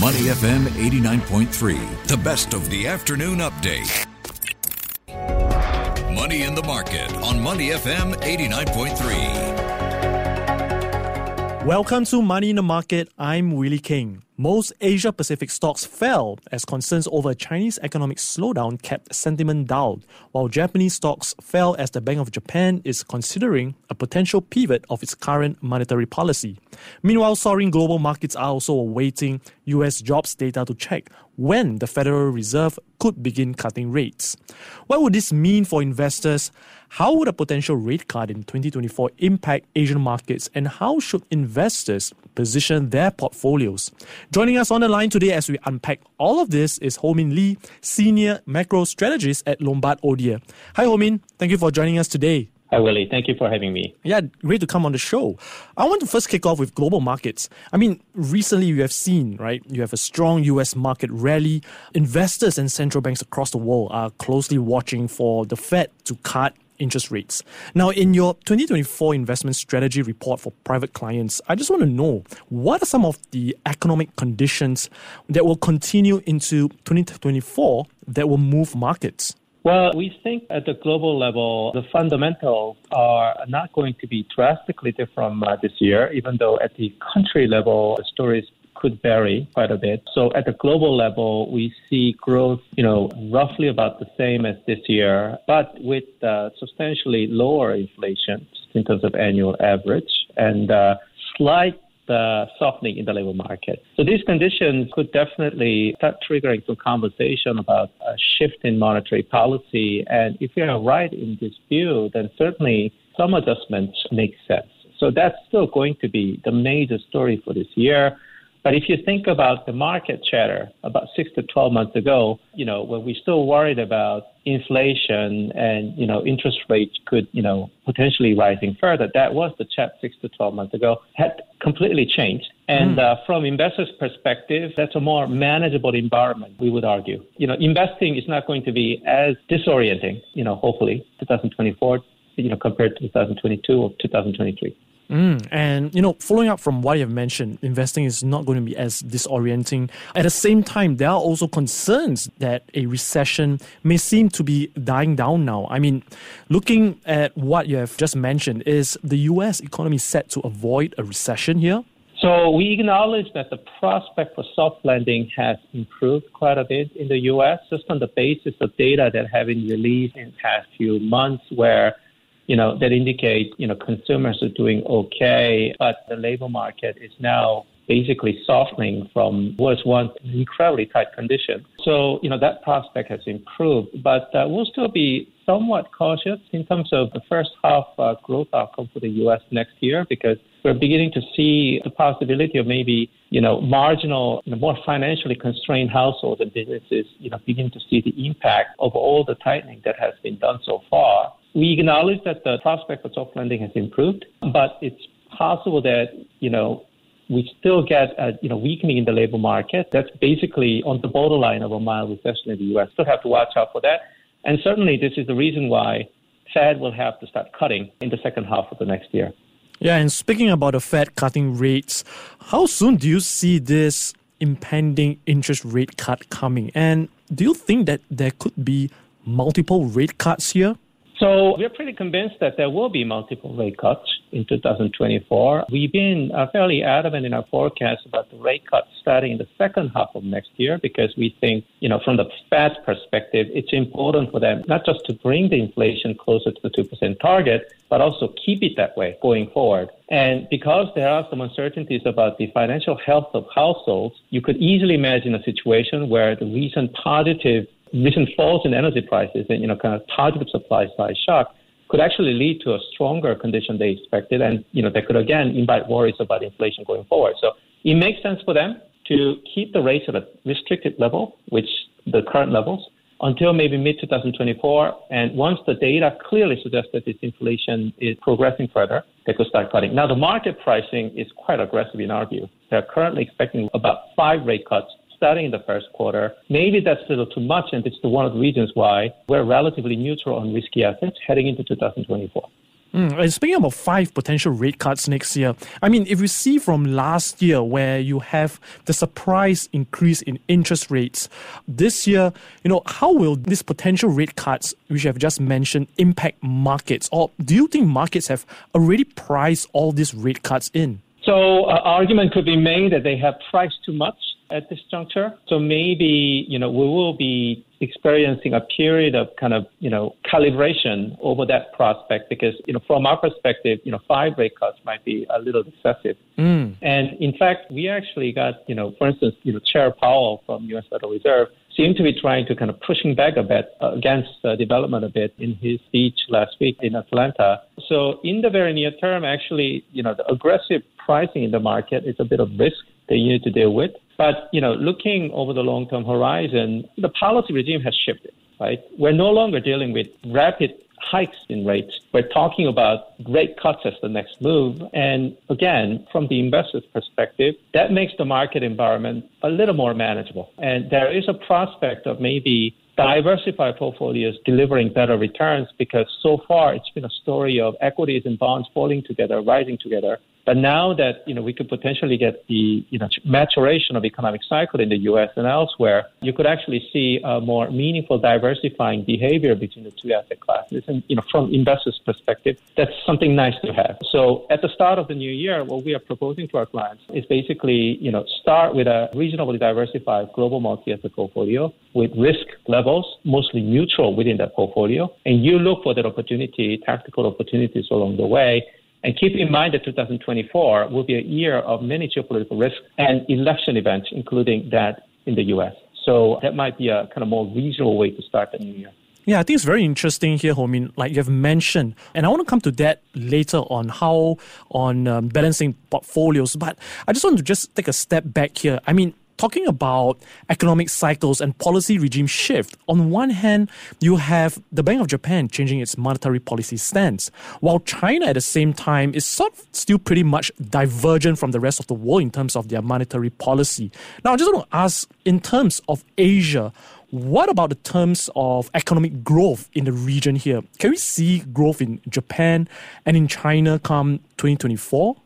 Money FM 89.3, the best of the afternoon update. Money in the market on Money FM 89.3. Welcome to Money in the Market. I'm Willie Keng. Most Asia Pacific stocks fell as concerns over a Chinese economic slowdown kept sentiment down, while Japanese stocks fell as the Bank of Japan is considering a potential pivot of its current monetary policy. Meanwhile, soaring global markets are also awaiting US jobs data to check when the Federal Reserve could begin cutting rates. What would this mean for investors? How would a potential rate cut in 2024 impact Asian markets, and how should investors position their portfolios? Joining us on the line today as we unpack all of this is Ho-Min Lee, Senior Macro Strategist at Lombard Odier. Hi, Ho-Min. Thank you for joining us today. Hi, Willie. Thank you for having me. Yeah, great to come on the show. I want to first kick off with global markets. I mean, recently you have seen, right? You have a strong US market rally. Investors and central banks across the world are closely watching for the Fed to cut interest rates. Now, in your 2024 investment strategy report for private clients, I just want to know what are some of the economic conditions that will continue into 2024 that will move markets? Well, we think at the global level, the fundamentals are not going to be drastically different uh, this year, even though at the country level, the story is could vary quite a bit. So at the global level, we see growth, you know, roughly about the same as this year, but with uh, substantially lower inflation in terms of annual average and uh, slight uh, softening in the labor market. So these conditions could definitely start triggering some conversation about a shift in monetary policy. And if we are right in this view, then certainly some adjustments make sense. So that's still going to be the major story for this year. But if you think about the market chatter about six to 12 months ago, you know, when we still worried about inflation and, you know, interest rates could, you know, potentially rising further, that was the chat six to 12 months ago, had completely changed. And mm. uh, from investors' perspective, that's a more manageable environment, we would argue. You know, investing is not going to be as disorienting, you know, hopefully 2024, you know, compared to 2022 or 2023. Mm, and you know, following up from what you have mentioned, investing is not going to be as disorienting. At the same time, there are also concerns that a recession may seem to be dying down now. I mean, looking at what you have just mentioned, is the U.S. economy set to avoid a recession here? So we acknowledge that the prospect for soft landing has improved quite a bit in the U.S. just on the basis of data that have been released in the past few months, where you know, that indicate, you know, consumers are doing okay, but the labor market is now basically softening from was once an incredibly tight condition. So, you know, that prospect has improved, but uh, we'll still be somewhat cautious in terms of the first half uh, growth outcome for the U.S. next year because we're beginning to see the possibility of maybe, you know, marginal, you know, more financially constrained households and businesses, you know, beginning to see the impact of all the tightening that has been done so far. We acknowledge that the prospect for soft landing has improved, but it's possible that, you know, we still get a you know weakening in the labor market. That's basically on the borderline of a mild recession in the U.S. Still have to watch out for that. And certainly, this is the reason why Fed will have to start cutting in the second half of the next year. Yeah, and speaking about the Fed cutting rates, how soon do you see this impending interest rate cut coming? And do you think that there could be multiple rate cuts here? So we're pretty convinced that there will be multiple rate cuts in 2024. We've been uh, fairly adamant in our forecast about the rate cuts starting in the second half of next year because we think, you know, from the Fed's perspective, it's important for them not just to bring the inflation closer to the 2% target, but also keep it that way going forward. And because there are some uncertainties about the financial health of households, you could easily imagine a situation where the recent positive recent falls in energy prices and, you know, kind of positive supply side shock could actually lead to a stronger condition they expected. And, you know, that could again invite worries about inflation going forward. So it makes sense for them to keep the rates at a restricted level, which the current levels, until maybe mid 2024. And once the data clearly suggests that this inflation is progressing further, they could start cutting. Now, the market pricing is quite aggressive in our view. They're currently expecting about five rate cuts starting in the first quarter. Maybe that's a little too much, and it's one of the reasons why we're relatively neutral on risky assets heading into 2024. Mm, and speaking about five potential rate cuts next year, I mean, if we see from last year where you have the surprise increase in interest rates, this year, you know, how will these potential rate cuts, which I've just mentioned, impact markets? Or do you think markets have already priced all these rate cuts in? So, uh, argument could be made that they have priced too much at this juncture. So maybe, you know, we will be experiencing a period of kind of, you know, calibration over that prospect because, you know, from our perspective, you know, five rate cuts might be a little excessive. Mm. And in fact, we actually got, you know, for instance, you know, Chair Powell from U.S. Federal Reserve seemed to be trying to kind of pushing back a bit against uh, development a bit in his speech last week in Atlanta. So in the very near term, actually, you know, the aggressive pricing in the market is a bit of risk that you need to deal with. But, you know, looking over the long-term horizon, the policy regime has shifted, right? We're no longer dealing with rapid hikes in rates. We're talking about rate cuts as the next move. And again, from the investor's perspective, that makes the market environment a little more manageable. And there is a prospect of maybe diversified portfolios delivering better returns because so far it's been a story of equities and bonds falling together, rising together. But now that you know we could potentially get the you know maturation of economic cycle in the U.S. and elsewhere, you could actually see a more meaningful diversifying behavior between the two asset classes. And you know from investors' perspective, that's something nice to have. So at the start of the new year, what we are proposing to our clients is basically you know start with a reasonably diversified global multi-asset portfolio with risk levels mostly neutral within that portfolio, and you look for that opportunity, tactical opportunities along the way and keep in mind that 2024 will be a year of many geopolitical risks and election events, including that in the U.S. So that might be a kind of more reasonable way to start the new year. Yeah, I think it's very interesting here, Ho Min, like you have mentioned, and I want to come to that later on how on um, balancing portfolios. But I just want to just take a step back here. I mean, talking about economic cycles and policy regime shift, on one hand, you have the Bank of Japan changing its monetary policy stance, while China at the same time is sort of still pretty much divergent from the rest of the world in terms of their monetary policy. Now, I just want to ask, in terms of Asia, what about the terms of economic growth in the region here? Can we see growth in Japan and in China come 2024?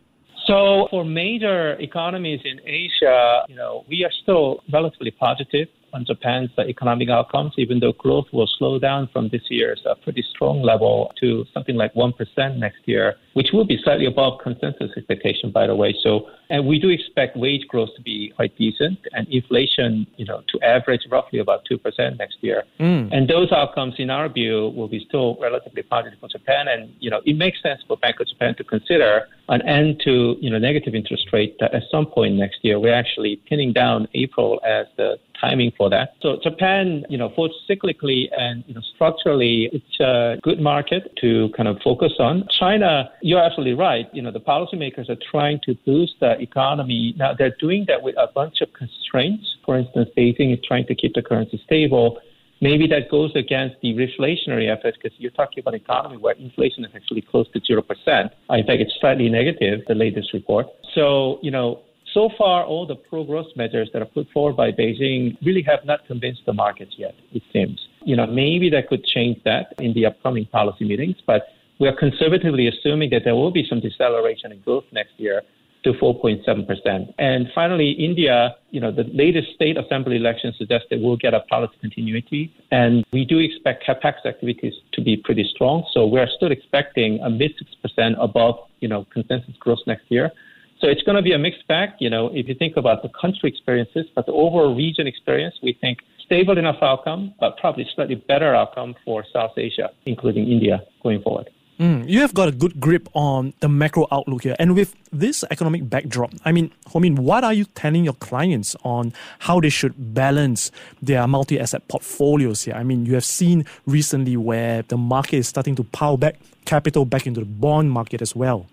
So for major economies in Asia, you know, we are still relatively positive on Japan's economic outcomes, even though growth will slow down from this year's a pretty strong level to something like 1% next year, which will be slightly above consensus expectation, by the way. So, and we do expect wage growth to be quite decent and inflation, you know, to average roughly about 2% next year. Mm. And those outcomes, in our view, will be still relatively positive for Japan. And, you know, it makes sense for Bank of Japan to consider an end to, you know, negative interest rate at some point next year. We're actually pinning down April as the timing for that. So Japan, you know, both cyclically and you know, structurally, it's a good market to kind of focus on. China, you're absolutely right. You know, the policymakers are trying to boost the economy. Now they're doing that with a bunch of constraints. For instance, Beijing is trying to keep the currency stable. Maybe that goes against the reflationary efforts because you're talking about an economy where inflation is actually close to 0%. In fact, it's slightly negative, the latest report. So, you know, so far, all the pro-growth measures that are put forward by Beijing really have not convinced the markets yet, it seems. You know, maybe that could change that in the upcoming policy meetings, but we are conservatively assuming that there will be some deceleration in growth next year to 4.7%. And finally, India, you know, the latest state assembly election suggests that we'll get a policy continuity. And we do expect capex activities to be pretty strong. So we're still expecting a mid 6% above, you know, consensus growth next year. So it's going to be a mixed bag. You know, if you think about the country experiences, but the overall region experience, we think stable enough outcome, but probably slightly better outcome for South Asia, including India, going forward. Mm, you have got a good grip on the macro outlook here. And with this economic backdrop, I mean, Ho Min, what are you telling your clients on how they should balance their multi asset portfolios here? I mean, you have seen recently where the market is starting to pile back capital back into the bond market as well.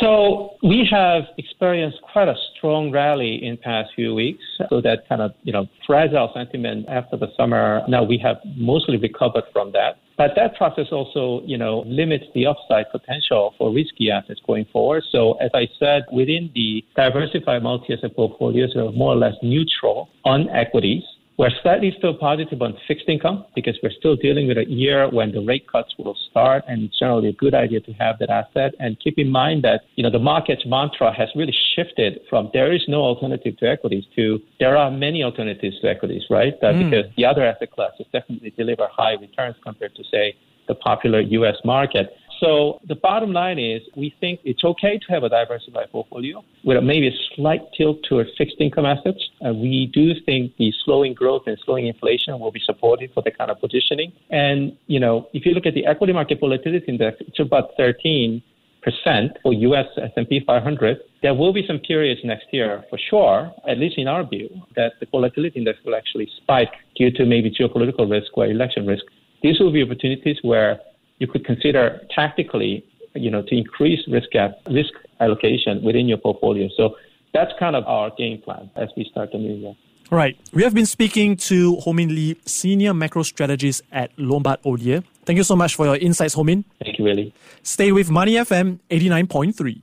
So we have experienced quite a strong rally in past few weeks. So that kind of, you know, fragile sentiment after the summer, now we have mostly recovered from that. But that process also, you know, limits the upside potential for risky assets going forward. So as I said, within the diversified multi-asset portfolios, are more or less neutral on equities We're slightly still positive on fixed income because we're still dealing with a year when the rate cuts will start, and it's generally a good idea to have that asset. And keep in mind that you know the market's mantra has really shifted from there is no alternative to equities to there are many alternatives to equities, right? Uh, mm. Because the other asset classes definitely deliver high returns compared to say the popular U.S. market. So the bottom line is we think it's okay to have a diversified portfolio with maybe a slight tilt towards fixed income assets. Uh, we do think the slowing growth and slowing inflation will be supportive for the kind of positioning. And, you know, if you look at the equity market volatility index, it's about 13 percent for U.S. S&P 500. There will be some periods next year, for sure, at least in our view, that the volatility index will actually spike due to maybe geopolitical risk or election risk. These will be opportunities where you could consider tactically, you know, to increase risk gap, risk allocation within your portfolio. So that's kind of our game plan as we start the new year. Right. We have been speaking to Ho-Min Lee, Senior Macro Strategist at Lombard Odier. Thank you so much for your insights, Ho-Min. Thank you, Willie. Stay with Money FM 89.3.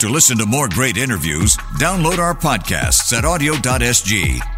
To listen to more great interviews, download our podcasts at awedio.sg